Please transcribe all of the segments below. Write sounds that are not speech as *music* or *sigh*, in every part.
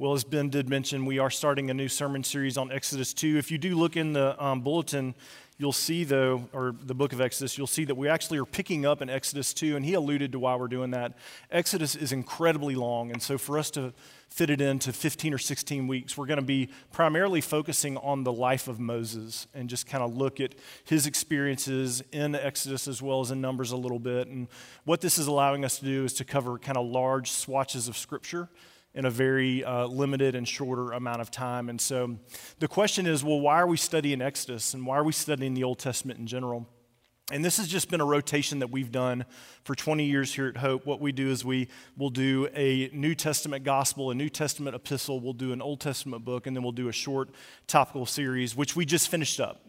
Well, as Ben did mention, we are starting a new sermon series on Exodus 2. If you do look in the um, bulletin, you'll see, though, or the book of Exodus, you'll see that we actually are picking up in Exodus 2, and he alluded to why we're doing that. Exodus is incredibly long, and so for us to fit it into 15 or 16 weeks, we're going to be primarily focusing on the life of Moses and just kind of look at his experiences in Exodus as well as in Numbers a little bit. And what this is allowing us to do is to cover kind of large swatches of Scripture in a very uh, limited and shorter amount of time. And so the question is well, why are we studying Exodus and why are we studying the Old Testament in general? And this has just been a rotation that we've done for 20 years here at Hope. What we do is we will do a New Testament gospel, a New Testament epistle, we'll do an Old Testament book, and then we'll do a short topical series, which we just finished up.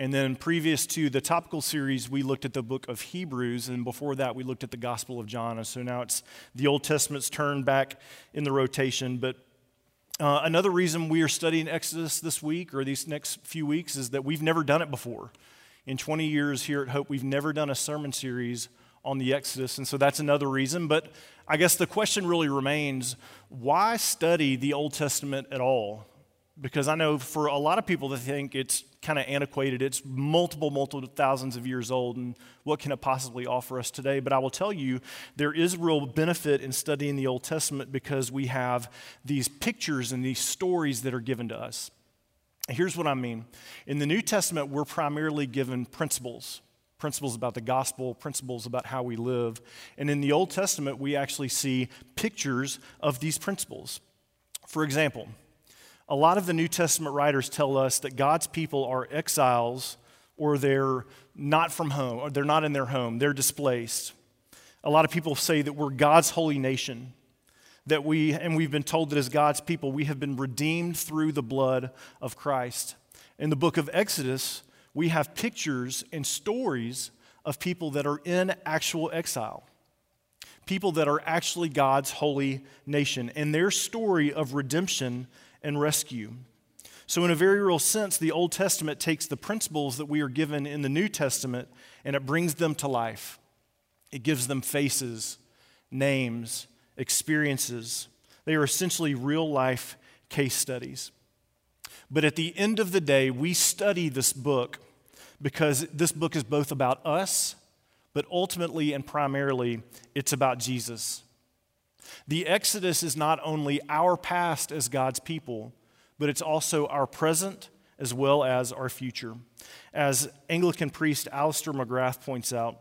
And then, previous to the topical series, we looked at the book of Hebrews, and before that, we looked at the Gospel of John. And so now it's the Old Testament's turn back in the rotation. But uh, another reason we are studying Exodus this week or these next few weeks is that we've never done it before. In 20 years here at Hope, we've never done a sermon series on the Exodus, and so that's another reason. But I guess the question really remains why study the Old Testament at all? because I know for a lot of people they think it's kind of antiquated. It's multiple, multiple thousands of years old, and what can it possibly offer us today? But I will tell you, there is real benefit in studying the Old Testament because we have these pictures and these stories that are given to us. Here's what I mean in the New Testament, we're primarily given principles. Principles about the gospel, principles about how we live. And in the Old Testament, we actually see pictures of these principles. For example, a lot of the New Testament writers tell us that God's people are exiles or they're not from home, or they're not in their home, they're displaced. A lot of people say that we're God's holy nation, that we, and we've been told that as God's people, we have been redeemed through the blood of Christ. In the book of Exodus, we have pictures and stories of people that are in actual exile, people that are actually God's holy nation, and their story of redemption and rescue. So, in a very real sense, the Old Testament takes the principles that we are given in the New Testament and it brings them to life. It gives them faces, names, experiences. They are essentially real life case studies. But at the end of the day, we study this book because this book is both about us, but ultimately and primarily, it's about Jesus. The Exodus is not only our past as God's people, but it's also our present as well as our future. As Anglican priest Alister McGrath points out,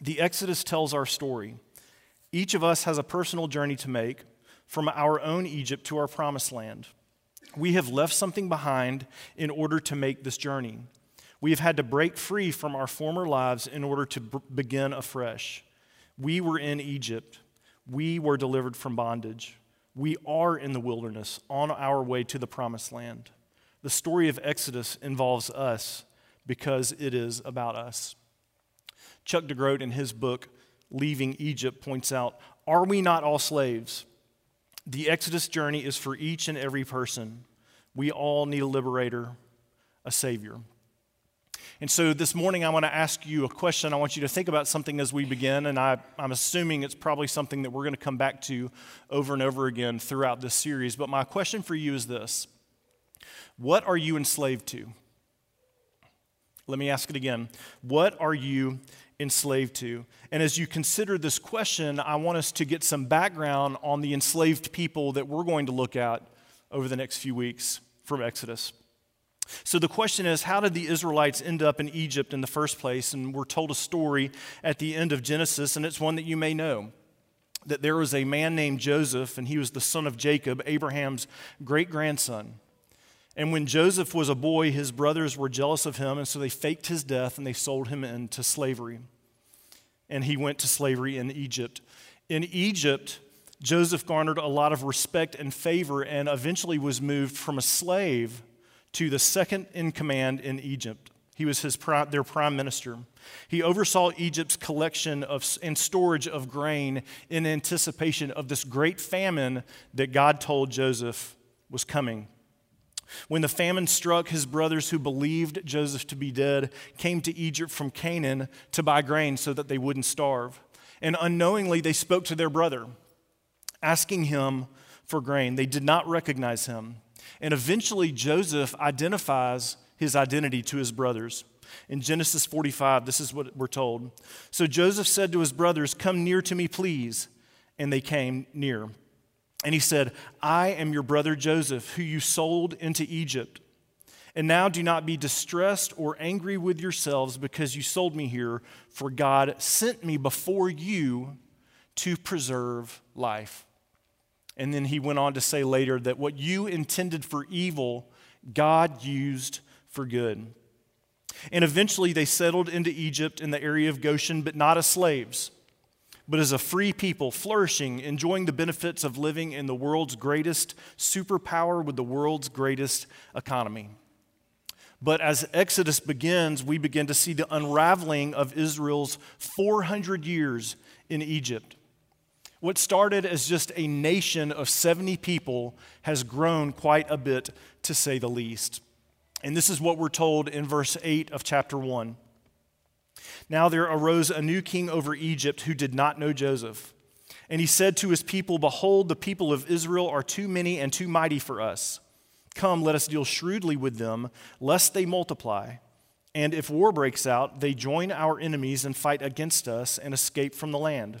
the Exodus tells our story. Each of us has a personal journey to make from our own Egypt to our promised land. We have left something behind in order to make this journey. We have had to break free from our former lives in order to b- begin afresh. We were in Egypt. We were delivered from bondage. We are in the wilderness on our way to the promised land. The story of Exodus involves us because it is about us. Chuck DeGroat, in his book, Leaving Egypt, points out Are we not all slaves? The Exodus journey is for each and every person. We all need a liberator, a savior. And so this morning, I want to ask you a question. I want you to think about something as we begin, and I, am assuming it's probably something that we're going to come back to over and over again throughout this series. But my question for you is this What are you enslaved to? Let me ask it again. What are you enslaved to? And as you consider this question, I want us to get some background on the enslaved people that we're going to look at over the next few weeks from Exodus. So the question is how did the Israelites end up in Egypt in the first place? And we're told a story at the end of Genesis, and it's one that you may know. That there was a man named Joseph, and he was the son of Jacob, Abraham's great grandson. And when Joseph was a boy, his brothers were jealous of him, and so they faked his death and they sold him into slavery. And he went to slavery in Egypt. In Egypt, Joseph garnered a lot of respect and favor and eventually was moved from a slave to the second in command in Egypt. He was his, their prime minister. He oversaw Egypt's collection of, and storage of grain in anticipation of this great famine that God told Joseph was coming. When the famine struck, his brothers who believed Joseph to be dead came to Egypt from Canaan to buy grain so that they wouldn't starve. And unknowingly, they spoke to their brother, asking him for grain. They did not recognize him. And eventually, Joseph identifies his identity to his brothers. In Genesis 45, this is what we're told. So Joseph said to his brothers, Come near to me, please. And they came near. And he said, I am your brother Joseph, who you sold into Egypt. And now do not be distressed or angry with yourselves because you sold me here, for God sent me before you to preserve life. And then he went on to say later that what you intended for evil, God used for good. And eventually they settled into Egypt in the area of Goshen, but not as slaves, but as a free people, flourishing, enjoying the benefits of living in the world's greatest superpower with the world's greatest economy. But as Exodus begins, we begin to see the unraveling of Israel's 400 years in Egypt. What started as just a nation of 70 people has grown quite a bit, to say the least. And this is what we're told in verse 8 of chapter 1. Now there arose a new king over Egypt who did not know Joseph. And he said to his people, Behold, the people of Israel are too many and too mighty for us. Come, let us deal shrewdly with them, lest they multiply. And if war breaks out, they join our enemies and fight against us and escape from the land.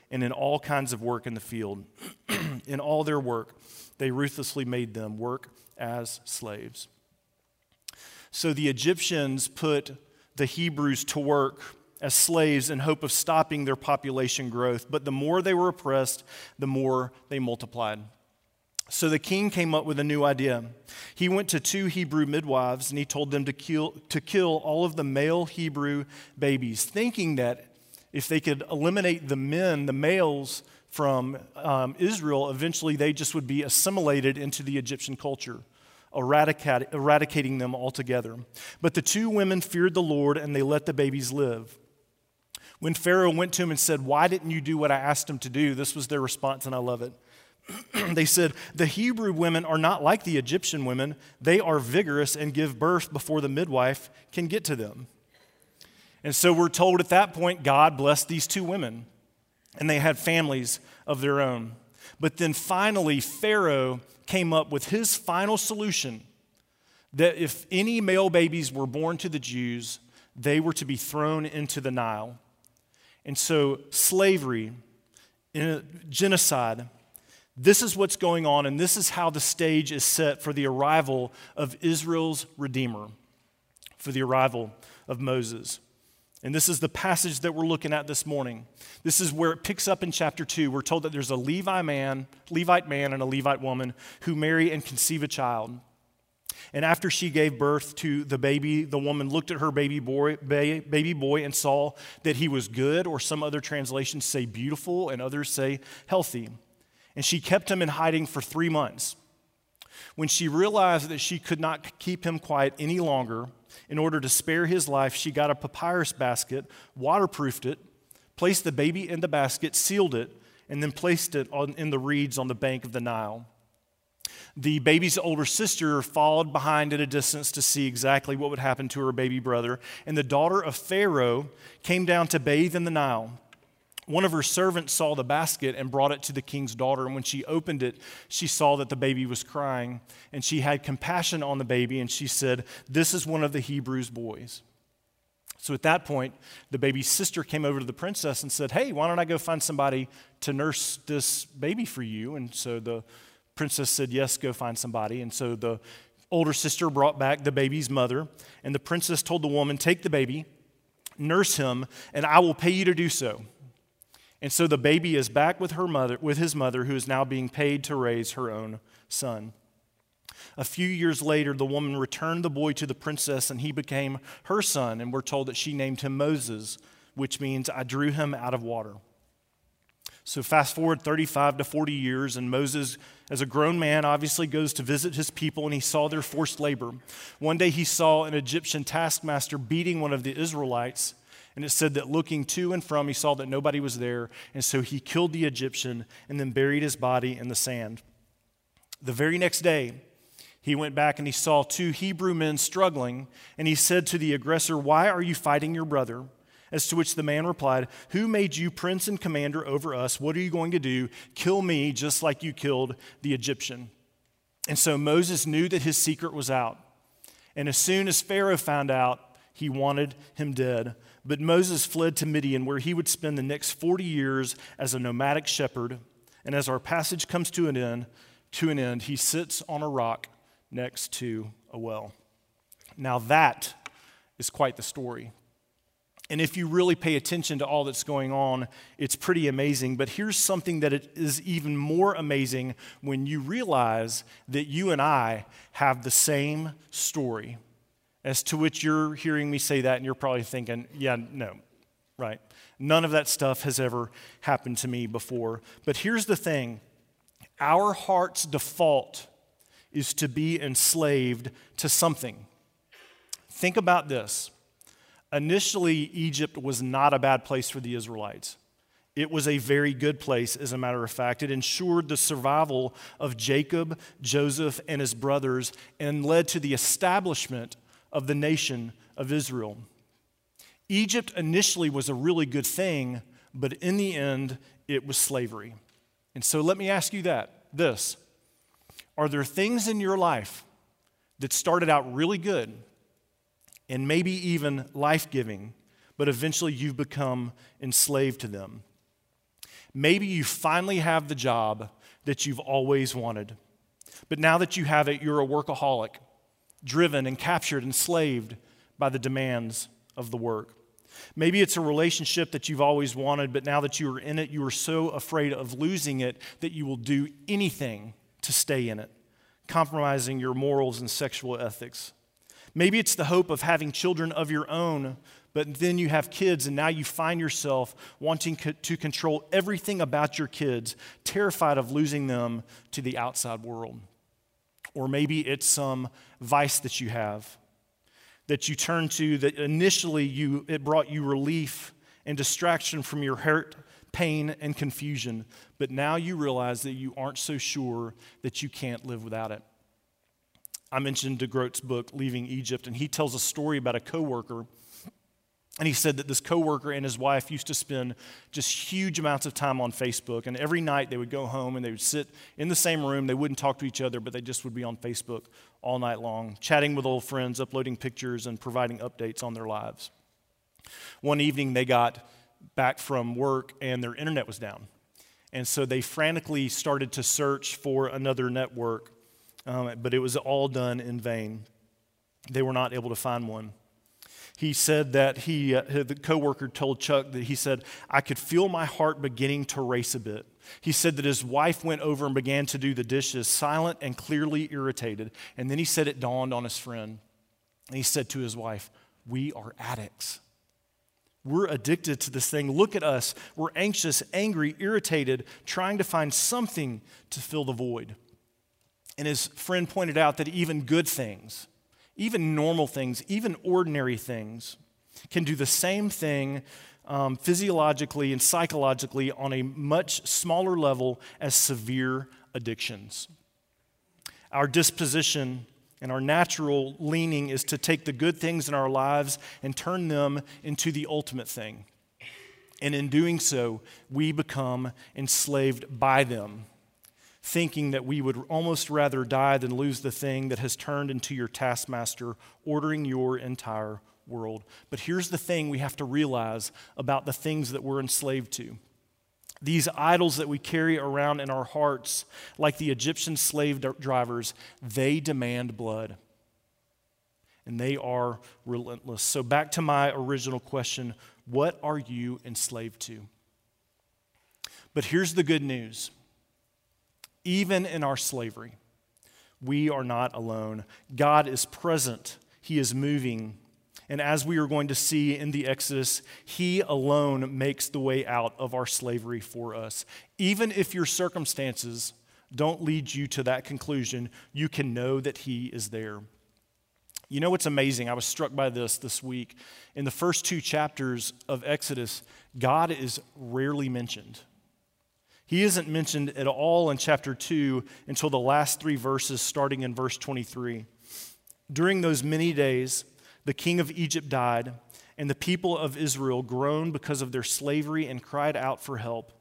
and in all kinds of work in the field. *clears throat* in all their work, they ruthlessly made them work as slaves. So the Egyptians put the Hebrews to work as slaves in hope of stopping their population growth. But the more they were oppressed, the more they multiplied. So the king came up with a new idea. He went to two Hebrew midwives and he told them to kill, to kill all of the male Hebrew babies, thinking that if they could eliminate the men, the males from um, Israel, eventually they just would be assimilated into the Egyptian culture, eradicate, eradicating them altogether. But the two women feared the Lord and they let the babies live. When Pharaoh went to him and said, Why didn't you do what I asked him to do? This was their response, and I love it. *clears throat* they said, The Hebrew women are not like the Egyptian women. They are vigorous and give birth before the midwife can get to them. And so we're told at that point, God blessed these two women, and they had families of their own. But then finally, Pharaoh came up with his final solution that if any male babies were born to the Jews, they were to be thrown into the Nile. And so, slavery, genocide, this is what's going on, and this is how the stage is set for the arrival of Israel's Redeemer, for the arrival of Moses. And this is the passage that we're looking at this morning. This is where it picks up in chapter 2. We're told that there's a Levi man, Levite man and a Levite woman who marry and conceive a child. And after she gave birth to the baby, the woman looked at her baby boy, baby boy and saw that he was good, or some other translations say beautiful, and others say healthy. And she kept him in hiding for three months. When she realized that she could not keep him quiet any longer, in order to spare his life, she got a papyrus basket, waterproofed it, placed the baby in the basket, sealed it, and then placed it on, in the reeds on the bank of the Nile. The baby's older sister followed behind at a distance to see exactly what would happen to her baby brother, and the daughter of Pharaoh came down to bathe in the Nile. One of her servants saw the basket and brought it to the king's daughter. And when she opened it, she saw that the baby was crying. And she had compassion on the baby, and she said, This is one of the Hebrews' boys. So at that point, the baby's sister came over to the princess and said, Hey, why don't I go find somebody to nurse this baby for you? And so the princess said, Yes, go find somebody. And so the older sister brought back the baby's mother. And the princess told the woman, Take the baby, nurse him, and I will pay you to do so. And so the baby is back with her mother, with his mother, who is now being paid to raise her own son. A few years later, the woman returned the boy to the princess, and he became her son. And we're told that she named him Moses, which means I drew him out of water. So, fast forward 35 to 40 years, and Moses, as a grown man, obviously goes to visit his people, and he saw their forced labor. One day he saw an Egyptian taskmaster beating one of the Israelites, and it said that looking to and from, he saw that nobody was there, and so he killed the Egyptian and then buried his body in the sand. The very next day, he went back and he saw two Hebrew men struggling, and he said to the aggressor, Why are you fighting your brother? As to which the man replied, Who made you prince and commander over us? What are you going to do? Kill me just like you killed the Egyptian. And so Moses knew that his secret was out. And as soon as Pharaoh found out, he wanted him dead. But Moses fled to Midian, where he would spend the next 40 years as a nomadic shepherd. And as our passage comes to an end, to an end, he sits on a rock next to a well. Now that is quite the story. And if you really pay attention to all that's going on, it's pretty amazing. But here's something that is even more amazing when you realize that you and I have the same story. As to which you're hearing me say that, and you're probably thinking, yeah, no, right? None of that stuff has ever happened to me before. But here's the thing our heart's default is to be enslaved to something. Think about this Initially, Egypt was not a bad place for the Israelites. It was a very good place, as a matter of fact. It ensured the survival of Jacob, Joseph, and his brothers, and led to the establishment of the nation of Israel. Egypt initially was a really good thing, but in the end, it was slavery. And so let me ask you that this Are there things in your life that started out really good, and maybe even life giving, but eventually you've become enslaved to them. Maybe you finally have the job that you've always wanted, but now that you have it, you're a workaholic, driven and captured, enslaved by the demands of the work. Maybe it's a relationship that you've always wanted, but now that you are in it, you are so afraid of losing it that you will do anything to stay in it, compromising your morals and sexual ethics. Maybe it's the hope of having children of your own, but then you have kids and now you find yourself wanting co- to control everything about your kids, terrified of losing them to the outside world. Or maybe it's some vice that you have that you turn to that initially you, it brought you relief and distraction from your hurt, pain, and confusion, but now you realize that you aren't so sure that you can't live without it. I mentioned DeGroat's book, Leaving Egypt, and he tells a story about a coworker. And he said that this coworker and his wife used to spend just huge amounts of time on Facebook. And every night they would go home and they would sit in the same room. They wouldn't talk to each other, but they just would be on Facebook all night long, chatting with old friends, uploading pictures, and providing updates on their lives. One evening they got back from work and their internet was down. And so they frantically started to search for another network um, but it was all done in vain. They were not able to find one. He said that he, uh, the coworker told Chuck that he said, I could feel my heart beginning to race a bit. He said that his wife went over and began to do the dishes, silent and clearly irritated. And then he said it dawned on his friend. And he said to his wife, We are addicts. We're addicted to this thing. Look at us. We're anxious, angry, irritated, trying to find something to fill the void. And his friend pointed out that even good things, even normal things, even ordinary things, can do the same thing um, physiologically and psychologically on a much smaller level as severe addictions. Our disposition and our natural leaning is to take the good things in our lives and turn them into the ultimate thing. And in doing so, we become enslaved by them thinking that we would almost rather die than lose the thing that has turned into your taskmaster, ordering your entire world. But here's the thing we have to realize about the things that we're enslaved to. These idols that we carry around in our hearts, like the Egyptian slave drivers, they demand blood. And they are relentless. So, back to my original question what are you enslaved to? But here's the good news even in our slavery, we are not alone. God is present, He is moving, And as we are going to see in the Exodus, He alone makes the way out of our slavery for us. Even if your circumstances don't lead you to that conclusion, you can know that He is there. You know what's amazing? I was struck by this this week. In the first two chapters of Exodus, God is rarely mentioned. He isn't mentioned at all in chapter 2 until the last three verses, starting in verse 23. During those many days, the king of Egypt died, and the people of Israel groaned because of their slavery and cried out for help.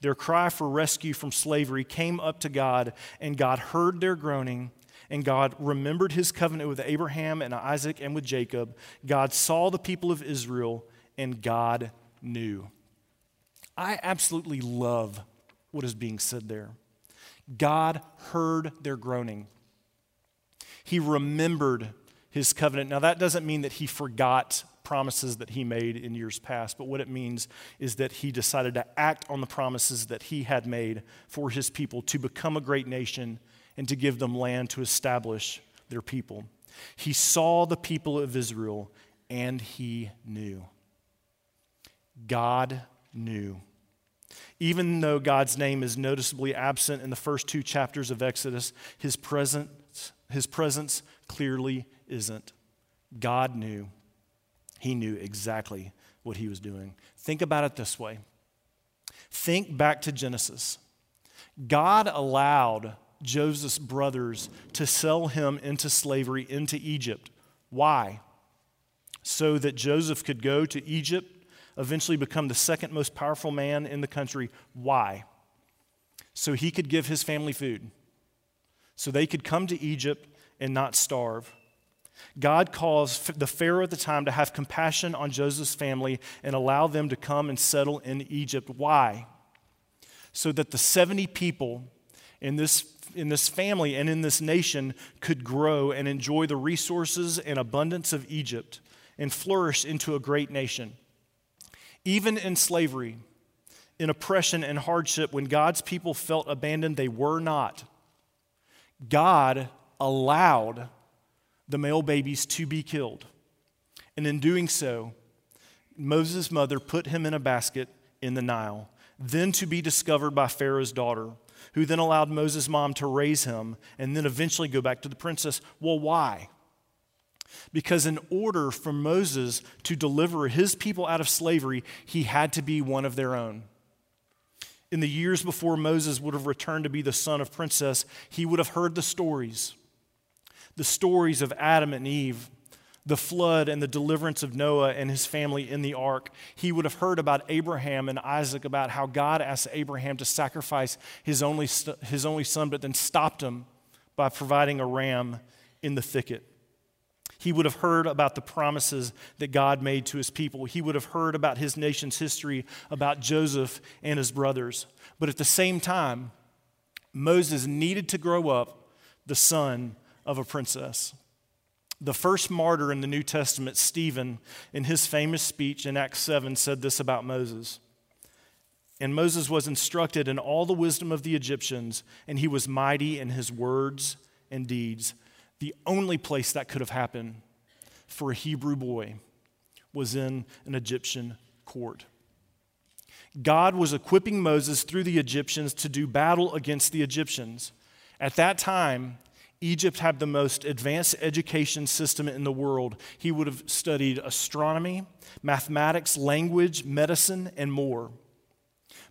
Their cry for rescue from slavery came up to God, and God heard their groaning, and God remembered his covenant with Abraham and Isaac and with Jacob. God saw the people of Israel, and God knew. I absolutely love what is being said there. God heard their groaning. He remembered his covenant. Now, that doesn't mean that he forgot promises that he made in years past, but what it means is that he decided to act on the promises that he had made for his people to become a great nation and to give them land to establish their people. He saw the people of Israel and he knew. God knew. Even though God's name is noticeably absent in the first two chapters of Exodus, his presence, his presence clearly isn't. God knew. He knew exactly what he was doing. Think about it this way think back to Genesis. God allowed Joseph's brothers to sell him into slavery into Egypt. Why? So that Joseph could go to Egypt eventually become the second most powerful man in the country. Why? So he could give his family food, so they could come to Egypt and not starve. God caused the Pharaoh at the time to have compassion on Joseph's family and allow them to come and settle in Egypt. Why? So that the 70 people in this, in this family and in this nation could grow and enjoy the resources and abundance of Egypt and flourish into a great nation. Even in slavery, in oppression and hardship, when God's people felt abandoned, they were not. God allowed the male babies to be killed. And in doing so, Moses' mother put him in a basket in the Nile, then to be discovered by Pharaoh's daughter, who then allowed Moses' mom to raise him and then eventually go back to the princess. Well, why? Because in order for Moses to deliver his people out of slavery, he had to be one of their own. In the years before Moses would have returned to be the son of princess, he would have heard the stories the stories of Adam and Eve, the flood and the deliverance of Noah and his family in the ark. He would have heard about Abraham and Isaac, about how God asked Abraham to sacrifice his only, his only son, but then stopped him by providing a ram in the thicket. He would have heard about the promises that God made to his people. He would have heard about his nation's history, about Joseph and his brothers. But at the same time, Moses needed to grow up the son of a princess. The first martyr in the New Testament, Stephen, in his famous speech in Acts 7, said this about Moses. And Moses was instructed in all the wisdom of the Egyptians, and he was mighty in his words and deeds. The only place that could have happened for a Hebrew boy was in an Egyptian court. God was equipping Moses through the Egyptians to do battle against the Egyptians. At that time, Egypt had the most advanced education system in the world. He would have studied astronomy, mathematics, language, medicine, and more.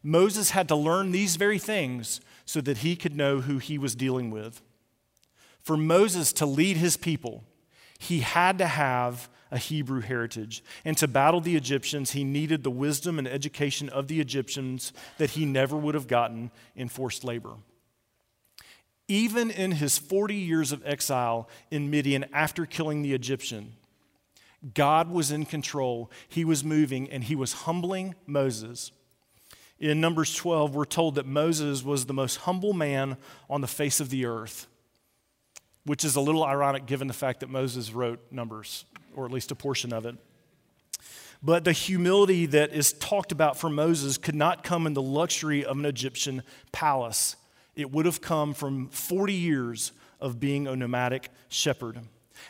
Moses had to learn these very things so that he could know who he was dealing with. For Moses to lead his people, he had to have a Hebrew heritage. And to battle the Egyptians, he needed the wisdom and education of the Egyptians that he never would have gotten in forced labor. Even in his 40 years of exile in Midian after killing the Egyptian, God was in control. He was moving and he was humbling Moses. In Numbers 12, we're told that Moses was the most humble man on the face of the earth which is a little ironic given the fact that Moses wrote Numbers, or at least a portion of it. But the humility that is talked about for Moses could not come in the luxury of an Egyptian palace. It would have come from 40 years of being a nomadic shepherd.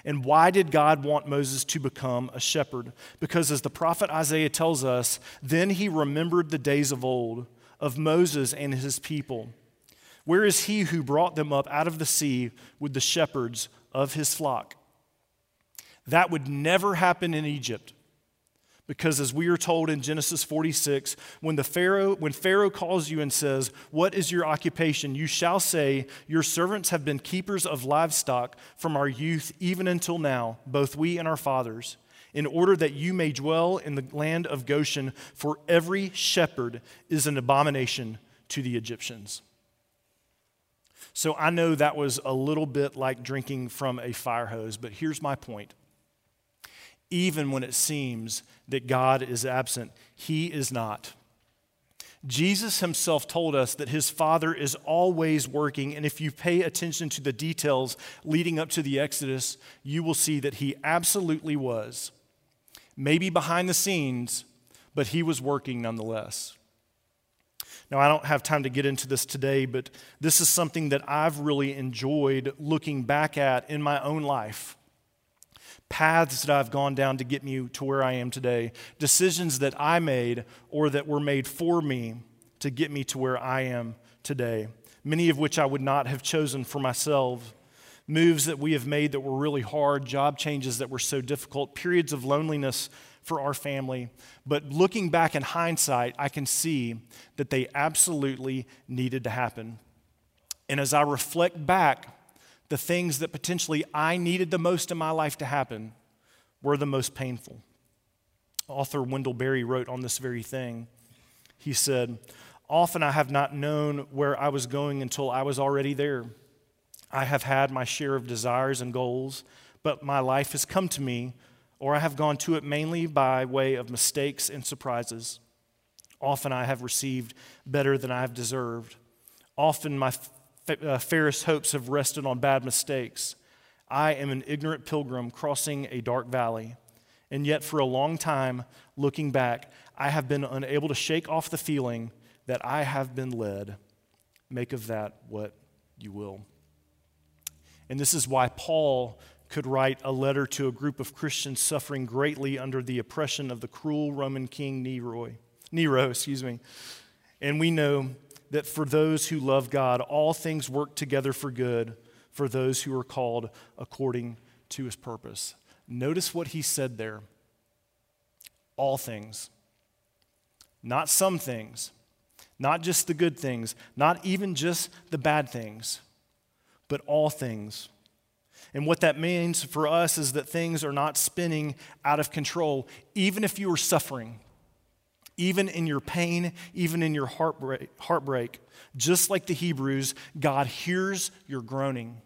And why did God want Moses to become a shepherd? Because as the prophet Isaiah tells us, then he remembered the days of old, of Moses and his people. Where is he who brought them up out of the sea with the shepherds of his flock? That would never happen in Egypt. Because as we are told in Genesis 46, when, the Pharaoh, when Pharaoh calls you and says, What is your occupation? you shall say, Your servants have been keepers of livestock from our youth even until now, both we and our fathers, in order that you may dwell in the land of Goshen, for every shepherd is an abomination to the Egyptians. So I know that was a little bit like drinking from a fire hose, but here's my point even when it seems that God is absent. He is not. Jesus himself told us that his Father is always working, and if you pay attention to the details leading up to the Exodus, you will see that he absolutely was. Maybe behind the scenes, but he was working nonetheless. Now, I don't have time to get into this today, but this is something that I've really enjoyed looking back at in my own life paths that I've gone down to get me to where I am today, decisions that I made or that were made for me to get me to where I am today, many of which I would not have chosen for myself. Moves that we have made that were really hard, job changes that were so difficult, periods of loneliness for our family. But looking back in hindsight, I can see that they absolutely needed to happen. And as I reflect back the things that potentially I needed the most in my life to happen were the most painful. Author Wendell Berry wrote on this very thing. He said, Often I have not known where I was going until I was already there. I have had my share of desires and goals, but my life has come to me, or I have gone to it mainly by way of mistakes and surprises. Often I have received better than I have deserved. Often my uh, fairest hopes have rested on bad mistakes. I am an ignorant pilgrim crossing a dark valley. And yet, for a long time, looking back, I have been unable to shake off the feeling that I have been led. Make of that what you will. And this is why Paul could write a letter to a group of Christians suffering greatly under the oppression of the cruel Roman king Nero. Nero, excuse me. And we know that for those who love God, all things work together for good for those who are called according to his purpose. Notice what he said there all things, not some things, not just the good things, not even just the bad things, but all things. And what that means for us is that things are not spinning out of control, even if you are suffering even in your pain, even in your heartbreak, heartbreak, just like the Hebrews, God hears your groaning.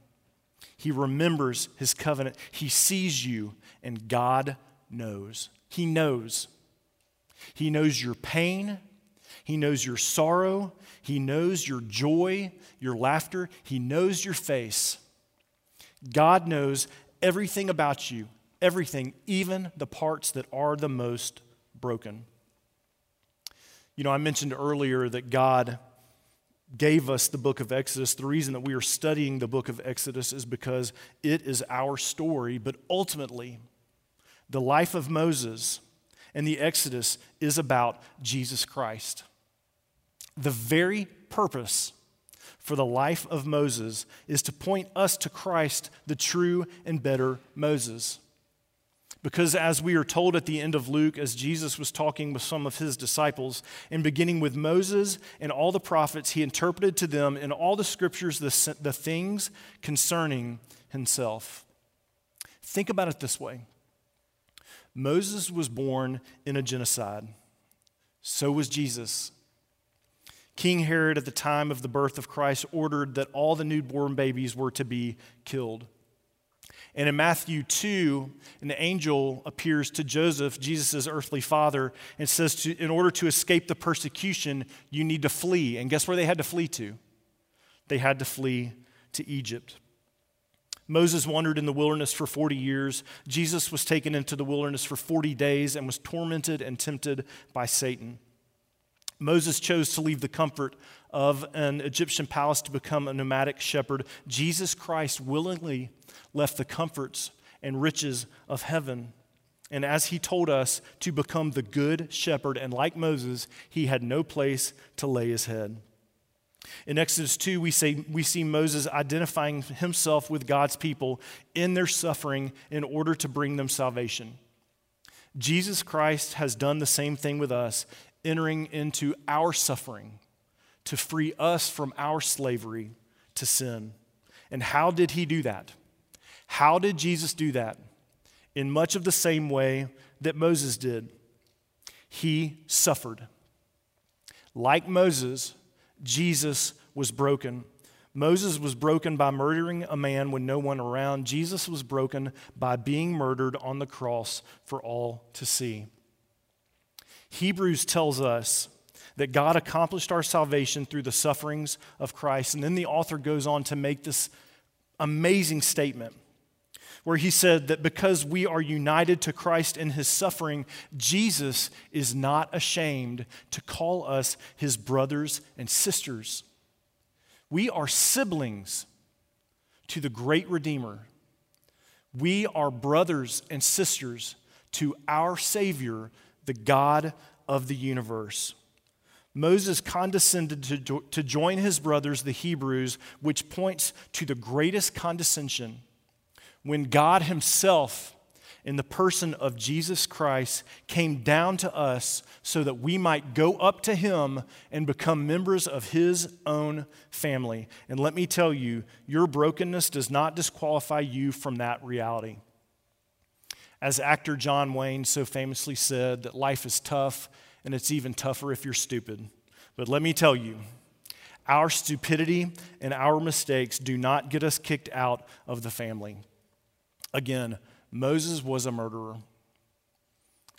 He remembers his covenant. He sees you, and God knows. He knows. He knows your pain. He knows your sorrow. He knows your joy, your laughter. He knows your face. God knows everything about you, everything, even the parts that are the most broken. You know, I mentioned earlier that God gave us the book of Exodus. The reason that we are studying the book of Exodus is because it is our story, but ultimately, the life of Moses and the Exodus is about Jesus Christ. The very purpose for the life of Moses is to point us to Christ, the true and better Moses. Because as we are told at the end of Luke, as Jesus was talking with some of his disciples, and beginning with Moses and all the prophets, he interpreted to them in all the scriptures the, the things concerning himself. Think about it this way Moses was born in a genocide, so was Jesus. King Herod, at the time of the birth of Christ, ordered that all the newborn babies were to be killed. And in Matthew 2, an angel appears to Joseph, Jesus' earthly father, and says, to, In order to escape the persecution, you need to flee. And guess where they had to flee to? They had to flee to Egypt. Moses wandered in the wilderness for 40 years. Jesus was taken into the wilderness for 40 days and was tormented and tempted by Satan. Moses chose to leave the comfort of an Egyptian palace to become a nomadic shepherd. Jesus Christ willingly left the comforts and riches of heaven. And as he told us to become the good shepherd, and like Moses, he had no place to lay his head. In Exodus 2, we, say, we see Moses identifying himself with God's people in their suffering in order to bring them salvation. Jesus Christ has done the same thing with us, entering into our suffering to free us from our slavery to sin. And how did he do that? How did Jesus do that? In much of the same way that Moses did. He suffered. Like Moses, Jesus was broken. Moses was broken by murdering a man when no one around. Jesus was broken by being murdered on the cross for all to see. Hebrews tells us that God accomplished our salvation through the sufferings of Christ. And then the author goes on to make this amazing statement where he said that because we are united to Christ in his suffering, Jesus is not ashamed to call us his brothers and sisters. We are siblings to the great Redeemer. We are brothers and sisters to our Savior, the God of the universe. Moses condescended to, to join his brothers, the Hebrews, which points to the greatest condescension when God Himself, in the person of Jesus Christ, came down to us so that we might go up to Him and become members of His own family. And let me tell you, your brokenness does not disqualify you from that reality. As actor John Wayne so famously said, that life is tough and it's even tougher if you're stupid. But let me tell you, our stupidity and our mistakes do not get us kicked out of the family. Again, Moses was a murderer.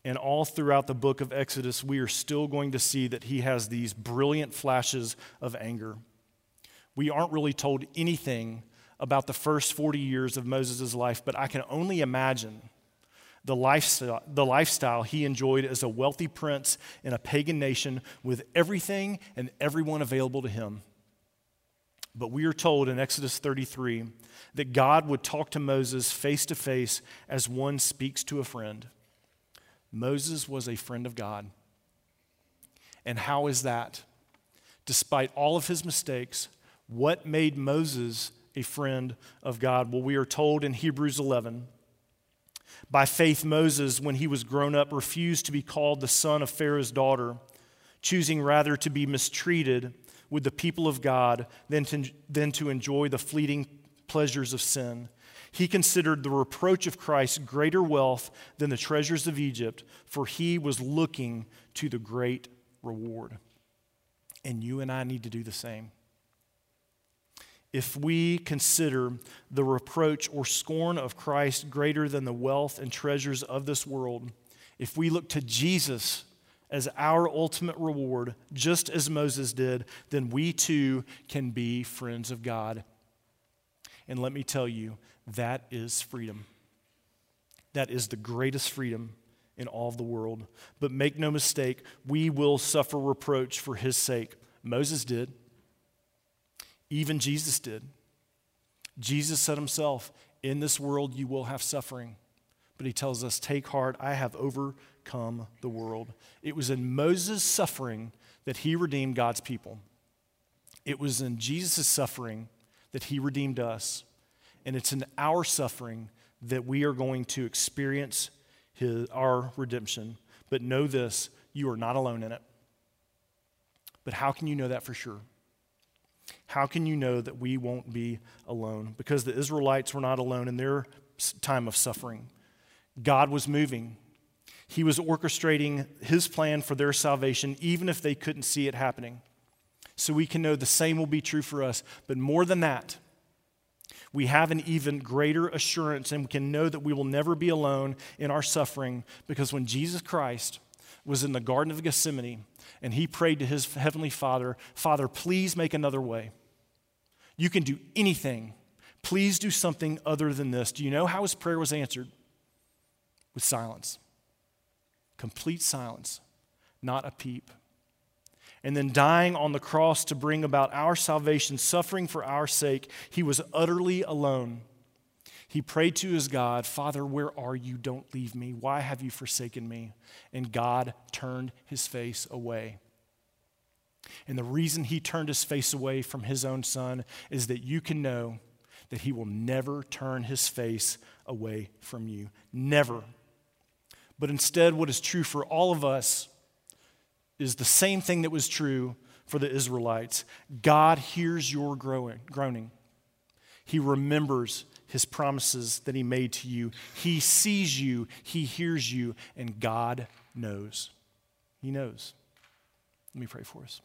And all throughout the book of Exodus, we are still going to see that he has these brilliant flashes of anger. We aren't really told anything about the first 40 years of Moses' life, but I can only imagine the lifestyle, the lifestyle he enjoyed as a wealthy prince in a pagan nation with everything and everyone available to him. But we are told in Exodus 33 that God would talk to Moses face to face as one speaks to a friend. Moses was a friend of God. And how is that? Despite all of his mistakes, what made Moses a friend of God? Well, we are told in Hebrews 11 by faith, Moses, when he was grown up, refused to be called the son of Pharaoh's daughter, choosing rather to be mistreated with the people of God than to, than to enjoy the fleeting pleasures of sin. He considered the reproach of Christ greater wealth than the treasures of Egypt, for he was looking to the great reward. And you and I need to do the same if we consider the reproach or scorn of Christ greater than the wealth and treasures of this world, if we look to Jesus as our ultimate reward, just as Moses did, then we too can be friends of God. And let me tell you, that is freedom. That is the greatest freedom in all of the world. But make no mistake, we will suffer reproach for his sake. Moses did. Even Jesus did. Jesus said himself, In this world you will have suffering. But he tells us, Take heart, I have overcome the world. It was in Moses' suffering that he redeemed God's people. It was in Jesus' suffering that he redeemed us. And it's in our suffering that we are going to experience his, our redemption. But know this you are not alone in it. But how can you know that for sure? How can you know that we won't be alone? Because the Israelites were not alone in their time of suffering. God was moving. He was orchestrating his plan for their salvation, even if they couldn't see it happening. So we can know the same will be true for us. But more than that, we have an even greater assurance and we can know that we will never be alone in our suffering because when Jesus Christ was in the Garden of Gethsemane and he prayed to his heavenly Father, Father, please make another way. You can do anything. Please do something other than this. Do you know how his prayer was answered? With silence. Complete silence, not a peep. And then dying on the cross to bring about our salvation, suffering for our sake, he was utterly alone. He prayed to his God, Father, where are you? Don't leave me. Why have you forsaken me? And God turned his face away. And the reason he turned his face away from his own son is that you can know that he will never turn his face away from you. Never. But instead, what is true for all of us is the same thing that was true for the Israelites. God hears your groaning, He remembers His promises that He made to you. He sees you, He hears you, and God knows. He knows. Let me pray for us.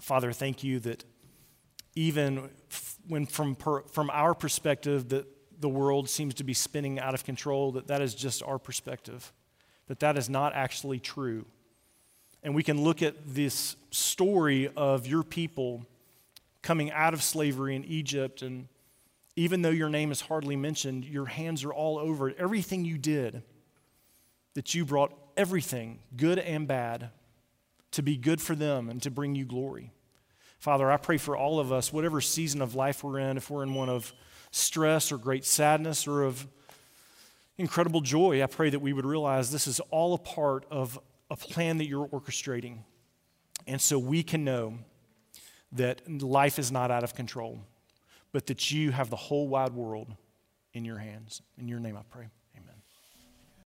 Father, thank you that even when from, per, from our perspective that the world seems to be spinning out of control, that that is just our perspective, that that is not actually true. And we can look at this story of your people coming out of slavery in Egypt, and even though your name is hardly mentioned, your hands are all over it. Everything you did, that you brought everything, good and bad, to be good for them and to bring you glory. Father, I pray for all of us, whatever season of life we're in, if we're in one of stress or great sadness or of incredible joy, I pray that we would realize this is all a part of a plan that you're orchestrating. And so we can know that life is not out of control, but that you have the whole wide world in your hands. In your name I pray.